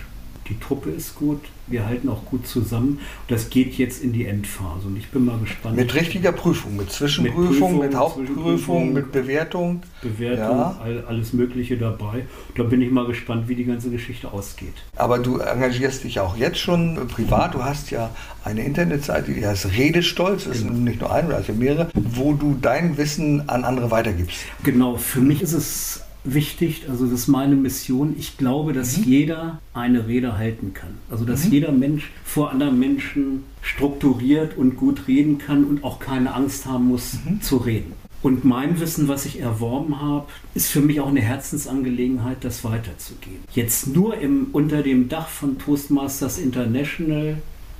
die Truppe ist gut, wir halten auch gut zusammen. Das geht jetzt in die Endphase und ich bin mal gespannt. Mit richtiger Prüfung, mit Zwischenprüfung, mit, Prüfung, mit Hauptprüfung, mit Bewertung. Bewertung, ja. all, alles Mögliche dabei. Da bin ich mal gespannt, wie die ganze Geschichte ausgeht. Aber du engagierst dich auch jetzt schon privat. Du hast ja eine Internetseite, die heißt Redestolz, das genau. sind nicht nur eine, also mehrere, wo du dein Wissen an andere weitergibst. Genau, für mich ist es wichtig, also das ist meine Mission. Ich glaube, dass mhm. jeder eine Rede halten kann. Also dass mhm. jeder Mensch vor anderen Menschen strukturiert und gut reden kann und auch keine Angst haben muss mhm. zu reden. Und mein Wissen, was ich erworben habe, ist für mich auch eine Herzensangelegenheit, das weiterzugehen. Jetzt nur im, unter dem Dach von Toastmasters International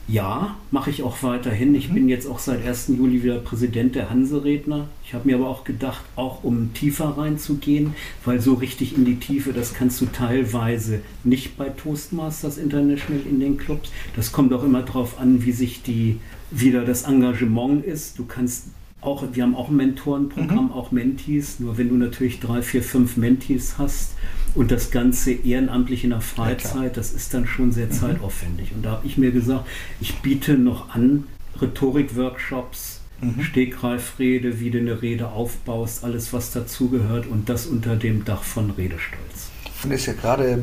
ja, mache ich auch weiterhin. Ich mhm. bin jetzt auch seit 1. Juli wieder Präsident der Hanseredner. Ich habe mir aber auch gedacht, auch um tiefer reinzugehen, weil so richtig in die Tiefe, das kannst du teilweise nicht bei Toastmasters International in den Clubs. Das kommt auch immer darauf an, wie sich die wieder das Engagement ist. Du kannst auch, wir haben auch ein Mentorenprogramm, mhm. auch Mentees. Nur wenn du natürlich drei, vier, fünf Mentees hast und das Ganze ehrenamtlich in der Freizeit, ja, das ist dann schon sehr mhm. zeitaufwendig. Und da habe ich mir gesagt, ich biete noch an Rhetorik-Workshops, mhm. Stegreifrede, wie du eine Rede aufbaust, alles was dazugehört und das unter dem Dach von Redestolz. Und ist ja gerade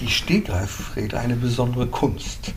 die Stegreifrede eine besondere Kunst.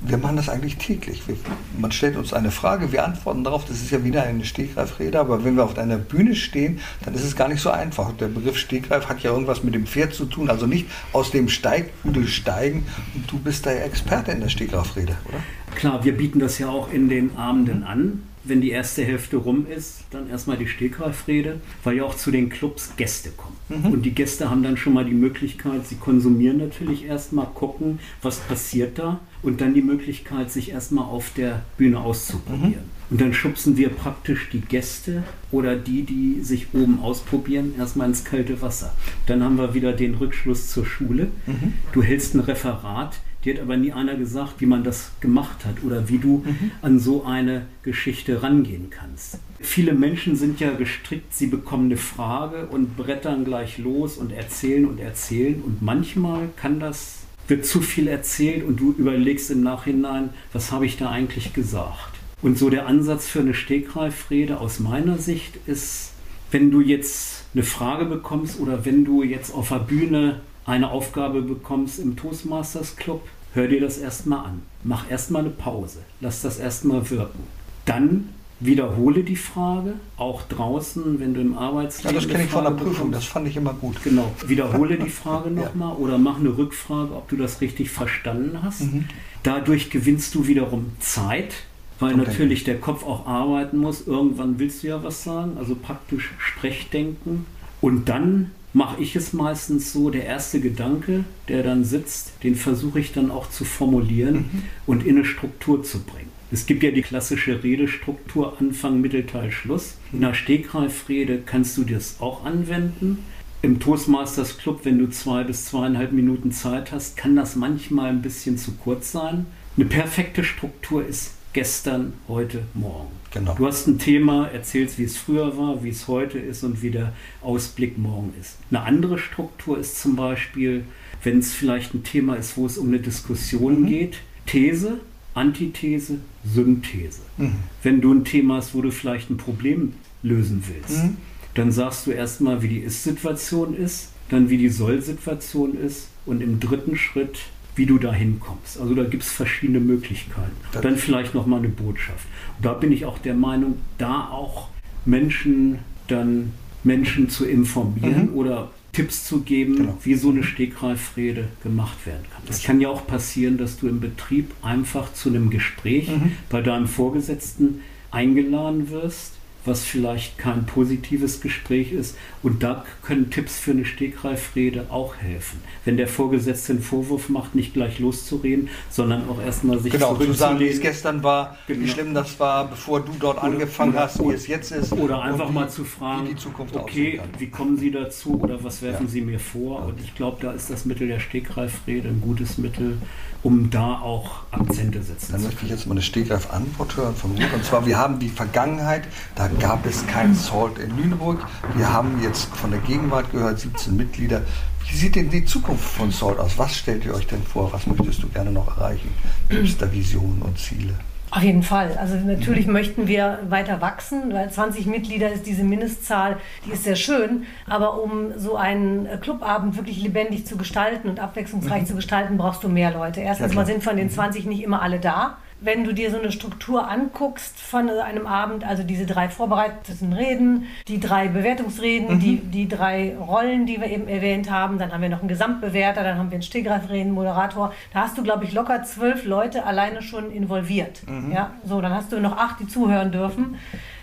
Wir machen das eigentlich täglich. Wir, man stellt uns eine Frage, wir antworten darauf. Das ist ja wieder eine Stegreifrede, aber wenn wir auf einer Bühne stehen, dann ist es gar nicht so einfach. Der Begriff Stegreif hat ja irgendwas mit dem Pferd zu tun, also nicht aus dem Steighügel steigen. Und du bist da ja Experte in der Stegreifrede, oder? Klar, wir bieten das ja auch in den Abenden an wenn die erste Hälfte rum ist, dann erstmal die Stegreifrede, weil ja auch zu den Clubs Gäste kommen. Mhm. Und die Gäste haben dann schon mal die Möglichkeit, sie konsumieren natürlich erstmal, gucken, was passiert da und dann die Möglichkeit, sich erstmal auf der Bühne auszuprobieren. Mhm. Und dann schubsen wir praktisch die Gäste oder die, die sich oben ausprobieren, erstmal ins kalte Wasser. Dann haben wir wieder den Rückschluss zur Schule. Mhm. Du hältst ein Referat, dir hat aber nie einer gesagt, wie man das gemacht hat oder wie du mhm. an so eine Geschichte rangehen kannst. Viele Menschen sind ja gestrickt, sie bekommen eine Frage und brettern gleich los und erzählen und erzählen. Und manchmal kann das wird zu viel erzählt und du überlegst im Nachhinein, was habe ich da eigentlich gesagt. Und so der Ansatz für eine Stegreifrede aus meiner Sicht ist, wenn du jetzt eine Frage bekommst oder wenn du jetzt auf der Bühne eine Aufgabe bekommst im Toastmasters Club, hör dir das erstmal an. Mach erstmal eine Pause. Lass das erstmal wirken. Dann wiederhole die Frage, auch draußen, wenn du im Arbeitsleben. Ja, das kenne ich von der Prüfung, das fand ich immer gut. Genau, wiederhole die [LAUGHS] Frage nochmal ja. oder mach eine Rückfrage, ob du das richtig verstanden hast. Mhm. Dadurch gewinnst du wiederum Zeit, weil okay. natürlich der Kopf auch arbeiten muss. Irgendwann willst du ja was sagen, also praktisch Sprechdenken. Und dann mache ich es meistens so, der erste Gedanke, der dann sitzt, den versuche ich dann auch zu formulieren mhm. und in eine Struktur zu bringen. Es gibt ja die klassische Redestruktur Anfang, Mittelteil, Schluss. In einer Stegreifrede kannst du das auch anwenden. Im Toastmasters Club, wenn du zwei bis zweieinhalb Minuten Zeit hast, kann das manchmal ein bisschen zu kurz sein. Eine perfekte Struktur ist gestern, heute, morgen. Genau. Du hast ein Thema, erzählst, wie es früher war, wie es heute ist und wie der Ausblick morgen ist. Eine andere Struktur ist zum Beispiel, wenn es vielleicht ein Thema ist, wo es um eine Diskussion mhm. geht, These, Antithese, Synthese. Mhm. Wenn du ein Thema hast, wo du vielleicht ein Problem lösen willst, mhm. dann sagst du erstmal, wie die Ist-Situation ist, dann wie die Soll-Situation ist und im dritten Schritt wie du da hinkommst. Also da gibt es verschiedene Möglichkeiten. Das Dann vielleicht nochmal eine Botschaft. Und da bin ich auch der Meinung, da auch Menschen dann Menschen zu informieren mhm. oder Tipps zu geben, genau. wie so eine Stegreifrede gemacht werden kann. Es kann ja auch passieren, dass du im Betrieb einfach zu einem Gespräch mhm. bei deinem Vorgesetzten eingeladen wirst was vielleicht kein positives Gespräch ist. Und da können Tipps für eine Stegreifrede auch helfen. Wenn der Vorgesetzte einen Vorwurf macht, nicht gleich loszureden, sondern auch erstmal sich genau, zu sagen, wie es gestern war, genau. wie schlimm das war, bevor du dort oder, angefangen oder, hast, wie es jetzt ist. Oder einfach wie, mal zu fragen, wie okay, wie kommen Sie dazu oder was werfen ja. Sie mir vor? Und ich glaube, da ist das Mittel der Stegreifrede ein gutes Mittel, um da auch Akzente setzen Dann möchte ich jetzt mal eine Stegreif-Antwort hören von Ruth. Und zwar, wir haben die Vergangenheit, da gab es kein Salt in Lüneburg. Wir haben jetzt von der Gegenwart gehört, 17 Mitglieder. Wie sieht denn die Zukunft von Salt aus? Was stellt ihr euch denn vor? Was möchtest du gerne noch erreichen? Gibt es da Visionen und Ziele? Auf jeden Fall. Also natürlich mhm. möchten wir weiter wachsen, weil 20 Mitglieder ist diese Mindestzahl, die ist sehr schön. Aber um so einen Clubabend wirklich lebendig zu gestalten und abwechslungsreich mhm. zu gestalten, brauchst du mehr Leute. Erstens ja, mal sind von den 20 mhm. nicht immer alle da wenn du dir so eine Struktur anguckst von einem Abend, also diese drei vorbereiteten Reden, die drei Bewertungsreden, mhm. die, die drei Rollen, die wir eben erwähnt haben, dann haben wir noch einen Gesamtbewerter, dann haben wir einen Stegreifreden, Moderator, da hast du, glaube ich, locker zwölf Leute alleine schon involviert. Mhm. Ja, so, dann hast du noch acht, die zuhören dürfen.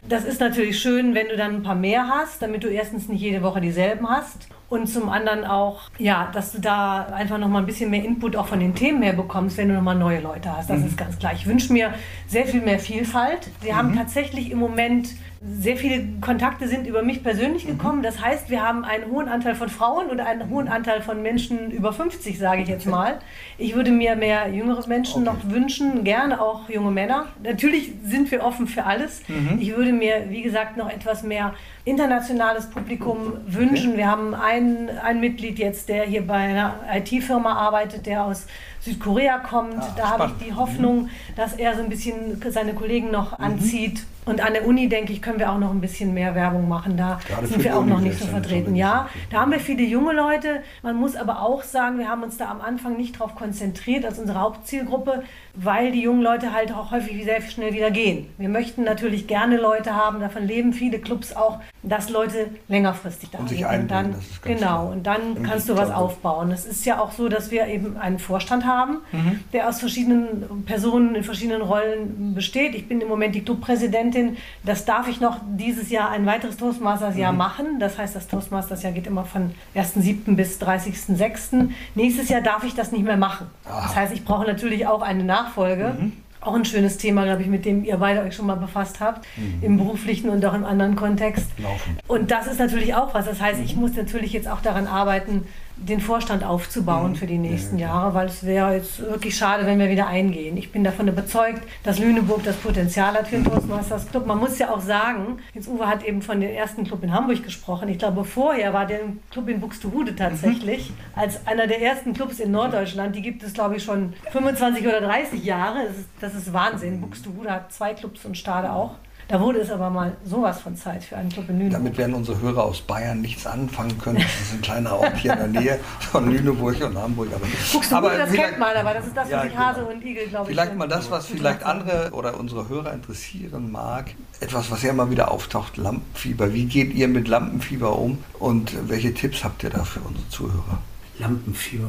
Das ist natürlich schön, wenn du dann ein paar mehr hast, damit du erstens nicht jede Woche dieselben hast und zum anderen auch, ja, dass du da einfach nochmal ein bisschen mehr Input auch von den Themen her bekommst, wenn du nochmal neue Leute hast. Das mhm. ist ganz klar. Ich wünsche mir sehr viel mehr Vielfalt. Wir mhm. haben tatsächlich im Moment sehr viele Kontakte sind über mich persönlich mhm. gekommen. Das heißt, wir haben einen hohen Anteil von Frauen und einen hohen Anteil von Menschen über 50, sage ich jetzt mal. Ich würde mir mehr jüngere Menschen okay. noch wünschen, gerne auch junge Männer. Natürlich sind wir offen für alles. Mhm. Ich würde mir, wie gesagt, noch etwas mehr internationales Publikum wünschen. Okay. Wir haben einen, ein Mitglied jetzt, der hier bei einer IT-Firma arbeitet, der aus Südkorea kommt. Ah, da habe ich die Hoffnung, mhm. dass er so ein bisschen seine Kollegen noch mhm. anzieht. Und an der Uni, denke ich, können wir auch noch ein bisschen mehr Werbung machen. Da Gerade sind wir auch noch nicht so vertreten. Ja, da haben wir viele junge Leute. Man muss aber auch sagen, wir haben uns da am Anfang nicht darauf konzentriert als unsere Hauptzielgruppe, weil die jungen Leute halt auch häufig sehr schnell wieder gehen. Wir möchten natürlich gerne Leute haben, davon leben viele Clubs auch, dass Leute längerfristig da und sind. Sich und dann, genau, und dann kannst du was aufbauen. Es ist ja auch so, dass wir eben einen Vorstand haben haben, mhm. der aus verschiedenen Personen in verschiedenen Rollen besteht. Ich bin im Moment die Clubpräsidentin. Das darf ich noch dieses Jahr ein weiteres Toastmasters-Jahr mhm. machen. Das heißt, das Toastmasters-Jahr geht immer von 1.7. bis 30.6. Nächstes Jahr darf ich das nicht mehr machen. Ah. Das heißt, ich brauche natürlich auch eine Nachfolge. Mhm auch ein schönes Thema, glaube ich, mit dem ihr beide euch schon mal befasst habt, mhm. im beruflichen und auch im anderen Kontext. Laufen. Und das ist natürlich auch was. Das heißt, mhm. ich muss natürlich jetzt auch daran arbeiten, den Vorstand aufzubauen mhm. für die nächsten ja, Jahre, weil es wäre jetzt wirklich schade, wenn wir wieder eingehen. Ich bin davon überzeugt, dass Lüneburg das Potenzial hat für den Toastmasters Club. Man muss ja auch sagen, jetzt Uwe hat eben von dem ersten Club in Hamburg gesprochen. Ich glaube, vorher war der Club in Buxtehude tatsächlich mhm. als einer der ersten Clubs in Norddeutschland. Die gibt es, glaube ich, schon 25 oder 30 Jahre. Das ist, das ist Wahnsinn. Buxtehude hat zwei Clubs und Stade auch. Da wurde es aber mal sowas von Zeit für einen Club in Lüneburg. Damit werden unsere Hörer aus Bayern nichts anfangen können. Das ist ein kleiner Ort hier in der Nähe von Lüneburg und Hamburg. Aber, Guckst du, aber das kennt man, aber das ist das, was ja, ich Hase genau. und Igel, glaube ich. Vielleicht mal das, was vielleicht andere oder unsere Hörer interessieren mag. Etwas, was ja immer wieder auftaucht, Lampenfieber. Wie geht ihr mit Lampenfieber um und welche Tipps habt ihr da für unsere Zuhörer? Lampenfieber.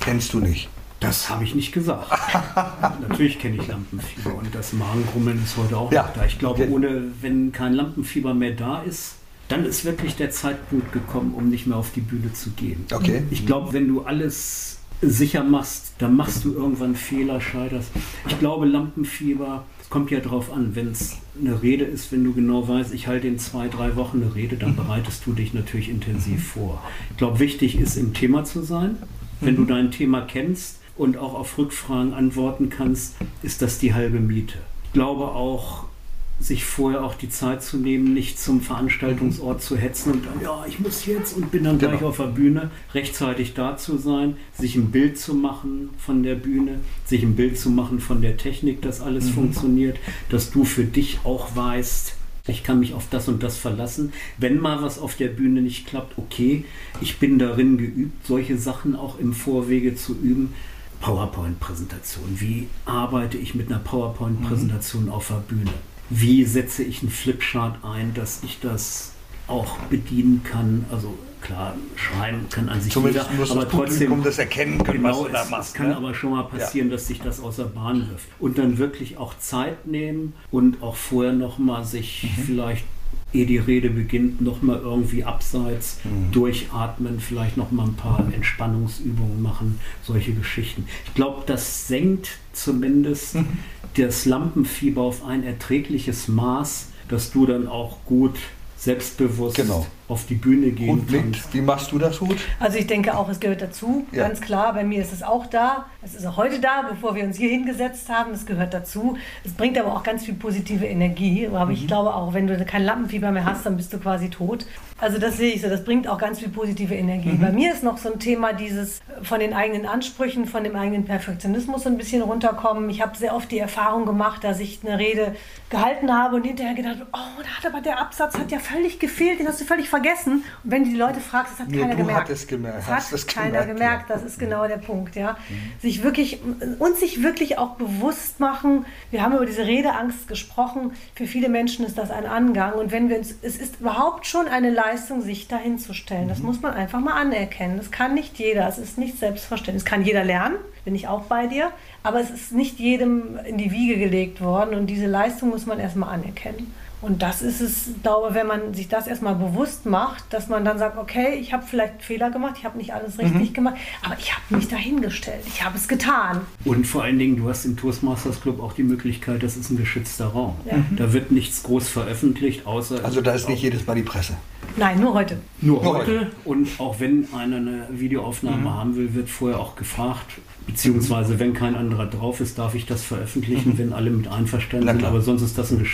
Kennst du nicht? Das habe ich nicht gesagt. [LAUGHS] Natürlich kenne ich Lampenfieber und das Magengrummeln ist heute auch ja. noch da. Ich glaube, okay. ohne, wenn kein Lampenfieber mehr da ist, dann ist wirklich der Zeitpunkt gekommen, um nicht mehr auf die Bühne zu gehen. Okay. Ich glaube, wenn du alles sicher machst, dann machst du irgendwann Fehler, scheiterst. Ich glaube, Lampenfieber, es kommt ja darauf an, wenn es eine Rede ist, wenn du genau weißt, ich halte in zwei, drei Wochen eine Rede, dann mhm. bereitest du dich natürlich intensiv mhm. vor. Ich glaube, wichtig ist, im Thema zu sein. Wenn du mhm. dein Thema kennst, und auch auf Rückfragen antworten kannst, ist das die halbe Miete. Ich glaube auch, sich vorher auch die Zeit zu nehmen, nicht zum Veranstaltungsort zu hetzen und dann, ja, ich muss jetzt und bin dann genau. gleich auf der Bühne, rechtzeitig da zu sein, sich ein Bild zu machen von der Bühne, sich ein Bild zu machen von der Technik, dass alles mhm. funktioniert, dass du für dich auch weißt, ich kann mich auf das und das verlassen. Wenn mal was auf der Bühne nicht klappt, okay, ich bin darin geübt, solche Sachen auch im Vorwege zu üben, PowerPoint-Präsentation. Wie arbeite ich mit einer PowerPoint-Präsentation mhm. auf der Bühne? Wie setze ich einen Flipchart ein, dass ich das auch bedienen kann? Also klar, schreiben kann an sich Zumindest jeder, muss aber das trotzdem das erkennen können, genau, was du da machst. Es kann ne? aber schon mal passieren, ja. dass sich das außer Bahn wirft. Und dann wirklich auch Zeit nehmen und auch vorher noch mal sich mhm. vielleicht ehe die Rede beginnt, nochmal irgendwie abseits mhm. durchatmen, vielleicht nochmal ein paar Entspannungsübungen machen, solche Geschichten. Ich glaube, das senkt zumindest mhm. das Lampenfieber auf ein erträgliches Maß, dass du dann auch gut selbstbewusst genau. Auf die Bühne gehen und kannst. Wie machst du das, Hut? Also ich denke auch, es gehört dazu, ja. ganz klar. Bei mir ist es auch da. Es ist auch heute da, bevor wir uns hier hingesetzt haben. Es gehört dazu. Es bringt aber auch ganz viel positive Energie. Aber mhm. ich glaube auch, wenn du kein Lampenfieber mehr hast, dann bist du quasi tot. Also das sehe ich so. Das bringt auch ganz viel positive Energie. Mhm. Bei mir ist noch so ein Thema dieses von den eigenen Ansprüchen, von dem eigenen Perfektionismus ein bisschen runterkommen. Ich habe sehr oft die Erfahrung gemacht, dass ich eine Rede gehalten habe und hinterher gedacht, oh, da hat aber der Absatz hat ja völlig gefehlt, den hast du völlig vergessen. Und wenn du die Leute fragst, das hat nee, keiner du gemerkt. Es gemerkt. Das hat keiner gemerkt, gemerkt. Das ist genau der Punkt, ja. Mhm. Sich wirklich und sich wirklich auch bewusst machen. Wir haben über diese Redeangst gesprochen. Für viele Menschen ist das ein Angang und wenn wir uns, es ist überhaupt schon eine Leistung, sich dahin zu stellen. Das mhm. muss man einfach mal anerkennen. Das kann nicht jeder. Es ist nicht selbstverständlich. Es kann jeder lernen. Bin ich auch bei dir. Aber es ist nicht jedem in die Wiege gelegt worden und diese Leistung muss man erstmal anerkennen. Und das ist es, glaube wenn man sich das erstmal bewusst macht, dass man dann sagt, okay, ich habe vielleicht Fehler gemacht, ich habe nicht alles richtig mhm. gemacht, aber ich habe mich dahingestellt, ich habe es getan. Und vor allen Dingen, du hast im Toastmasters Club auch die Möglichkeit, das ist ein geschützter Raum. Ja. Mhm. Da wird nichts groß veröffentlicht, außer... Also da ist nicht jedes Mal die Presse. Nein, nur heute. Nur, nur heute. heute. Und auch wenn einer eine Videoaufnahme mhm. haben will, wird vorher auch gefragt, beziehungsweise wenn kein anderer drauf ist, darf ich das veröffentlichen, mhm. wenn alle mit einverstanden sind. Aber sonst ist das ein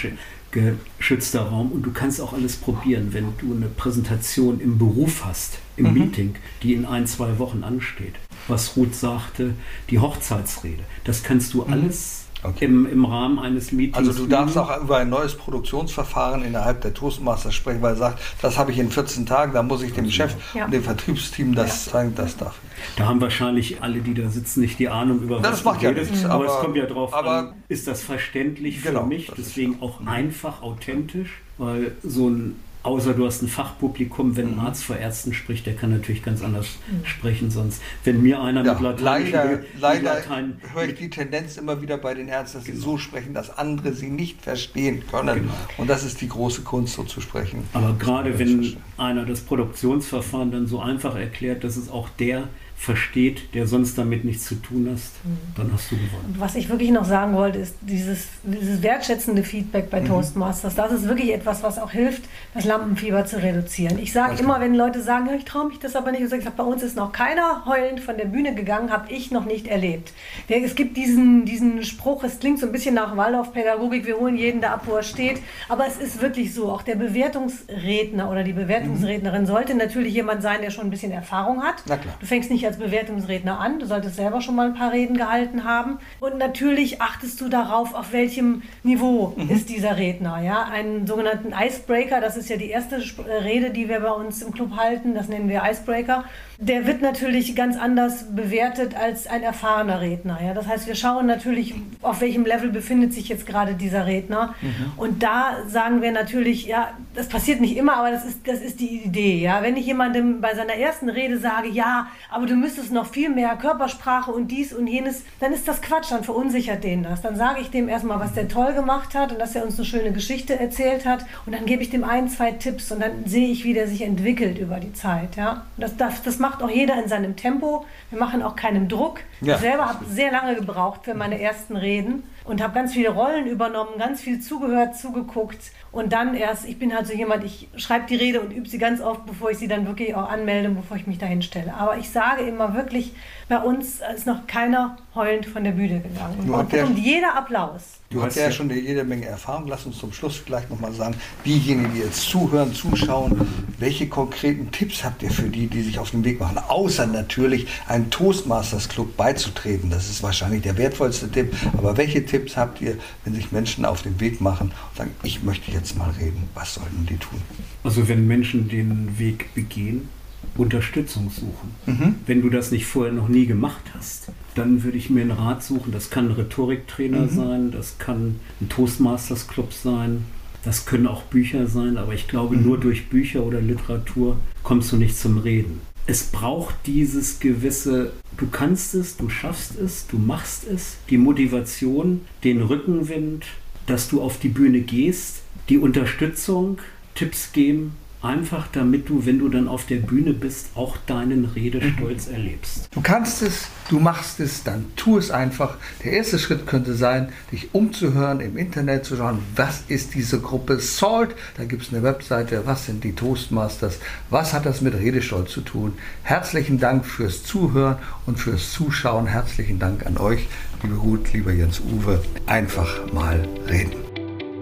geschützter Raum und du kannst auch alles probieren, wenn du eine Präsentation im Beruf hast, im mhm. Meeting, die in ein, zwei Wochen ansteht. Was Ruth sagte, die Hochzeitsrede, das kannst du mhm. alles Okay. Im, Im Rahmen eines Meetings. Also du darfst auch über ein neues Produktionsverfahren innerhalb der Toastmasters sprechen, weil er sagt, das habe ich in 14 Tagen, da muss ich dem Chef ja. und dem Vertriebsteam das ja. zeigen, das darf ich. Da haben wahrscheinlich alle, die da sitzen, nicht die Ahnung über was das macht ja nichts, aber, aber, es kommt ja drauf aber, an, ist das verständlich für genau, mich, deswegen auch einfach, authentisch, weil so ein Außer du hast ein Fachpublikum, wenn ein Mhm. Arzt vor Ärzten spricht, der kann natürlich ganz anders sprechen. Sonst, wenn mir einer Ja, mit Latein, leider, leider Latein höre ich die Tendenz immer wieder bei den Ärzten, dass sie so sprechen, dass andere sie nicht verstehen können. Genau. Und das ist die große Kunst, so zu sprechen. Aber gerade wenn verstehen. einer das Produktionsverfahren dann so einfach erklärt, dass es auch der versteht, der sonst damit nichts zu tun hat, Mhm. dann hast du gewonnen. Was ich wirklich noch sagen wollte, ist dieses, dieses wertschätzende Feedback Mhm. bei Toastmasters. Das ist wirklich etwas, was auch hilft, das Lampenfieber zu reduzieren. Ich sage immer, wenn Leute sagen, ich traue mich das aber nicht, und ich sage, bei uns ist noch keiner heulend von der Bühne gegangen, habe ich noch nicht erlebt. Es gibt diesen, diesen Spruch, es klingt so ein bisschen nach Waldorfpädagogik, wir holen jeden da ab, wo er steht, aber es ist wirklich so, auch der Bewertungsredner oder die Bewertungsrednerin sollte natürlich jemand sein, der schon ein bisschen Erfahrung hat. Na klar. Du fängst nicht als Bewertungsredner an, du solltest selber schon mal ein paar Reden gehalten haben. Und natürlich achtest du darauf, auf welchem Niveau ist dieser Redner. Ja? Einen sogenannten Icebreaker, das ist ja die erste äh, Rede, die wir bei uns im Club halten, das nennen wir Icebreaker. Der wird natürlich ganz anders bewertet als ein erfahrener Redner. Ja? Das heißt, wir schauen natürlich, auf welchem Level befindet sich jetzt gerade dieser Redner. Und da sagen wir natürlich, ja, das passiert nicht immer, aber das ist, das ist die Idee. Ja? Wenn ich jemandem bei seiner ersten Rede sage, ja, aber du müsstest noch viel mehr Körpersprache und dies und jenes, dann ist das Quatsch, dann verunsichert den das. Dann sage ich dem erstmal, was der toll gemacht hat und dass er uns eine schöne Geschichte erzählt hat und dann gebe ich dem ein, zwei Tipps und dann sehe ich, wie der sich entwickelt über die Zeit. Ja? Das, das, das macht auch jeder in seinem Tempo. Wir machen auch keinen Druck. Ja. Ich selber habe sehr lange gebraucht für meine ersten Reden und habe ganz viele Rollen übernommen, ganz viel zugehört, zugeguckt und dann erst, ich bin halt so jemand, ich schreibe die Rede und übe sie ganz oft, bevor ich sie dann wirklich auch anmelde, bevor ich mich dahin stelle. Aber ich sage immer wirklich, bei uns ist noch keiner heulend von der Bühne gegangen. Und man hast ja- jeder Applaus. Du hast ja ja- schon jede Menge Erfahrung. Lass uns zum Schluss vielleicht nochmal sagen, diejenigen, die jetzt zuhören, zuschauen, welche konkreten Tipps habt ihr für die, die sich auf den Weg machen? Außer natürlich einem Toastmasters Club beizutreten. Das ist wahrscheinlich der wertvollste Tipp. Aber welche Tipps habt ihr, wenn sich Menschen auf den Weg machen und sagen, ich möchte jetzt mal reden? Was sollten die tun? Also wenn Menschen den Weg begehen, Unterstützung suchen. Mhm. Wenn du das nicht vorher noch nie gemacht hast, dann würde ich mir einen Rat suchen. Das kann ein Rhetoriktrainer Mhm. sein, das kann ein Toastmasters Club sein, das können auch Bücher sein, aber ich glaube, Mhm. nur durch Bücher oder Literatur kommst du nicht zum Reden. Es braucht dieses gewisse, du kannst es, du schaffst es, du machst es, die Motivation, den Rückenwind, dass du auf die Bühne gehst, die Unterstützung, Tipps geben, einfach damit du, wenn du dann auf der Bühne bist, auch deinen Redestolz erlebst. Du kannst es, du machst es, dann tu es einfach. Der erste Schritt könnte sein, dich umzuhören, im Internet zu schauen, was ist diese Gruppe Salt. Da gibt es eine Webseite, was sind die Toastmasters, was hat das mit Redestolz zu tun. Herzlichen Dank fürs Zuhören und fürs Zuschauen. Herzlichen Dank an euch, liebe Ruth, lieber Jens-Uwe. Einfach mal reden.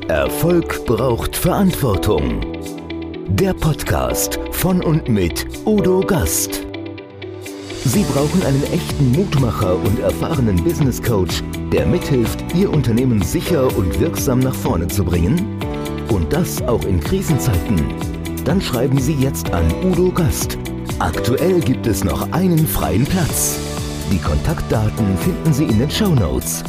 Erfolg braucht Verantwortung. Der Podcast von und mit Udo Gast. Sie brauchen einen echten Mutmacher und erfahrenen Business Coach, der mithilft, Ihr Unternehmen sicher und wirksam nach vorne zu bringen? Und das auch in Krisenzeiten? Dann schreiben Sie jetzt an Udo Gast. Aktuell gibt es noch einen freien Platz. Die Kontaktdaten finden Sie in den Show Notes.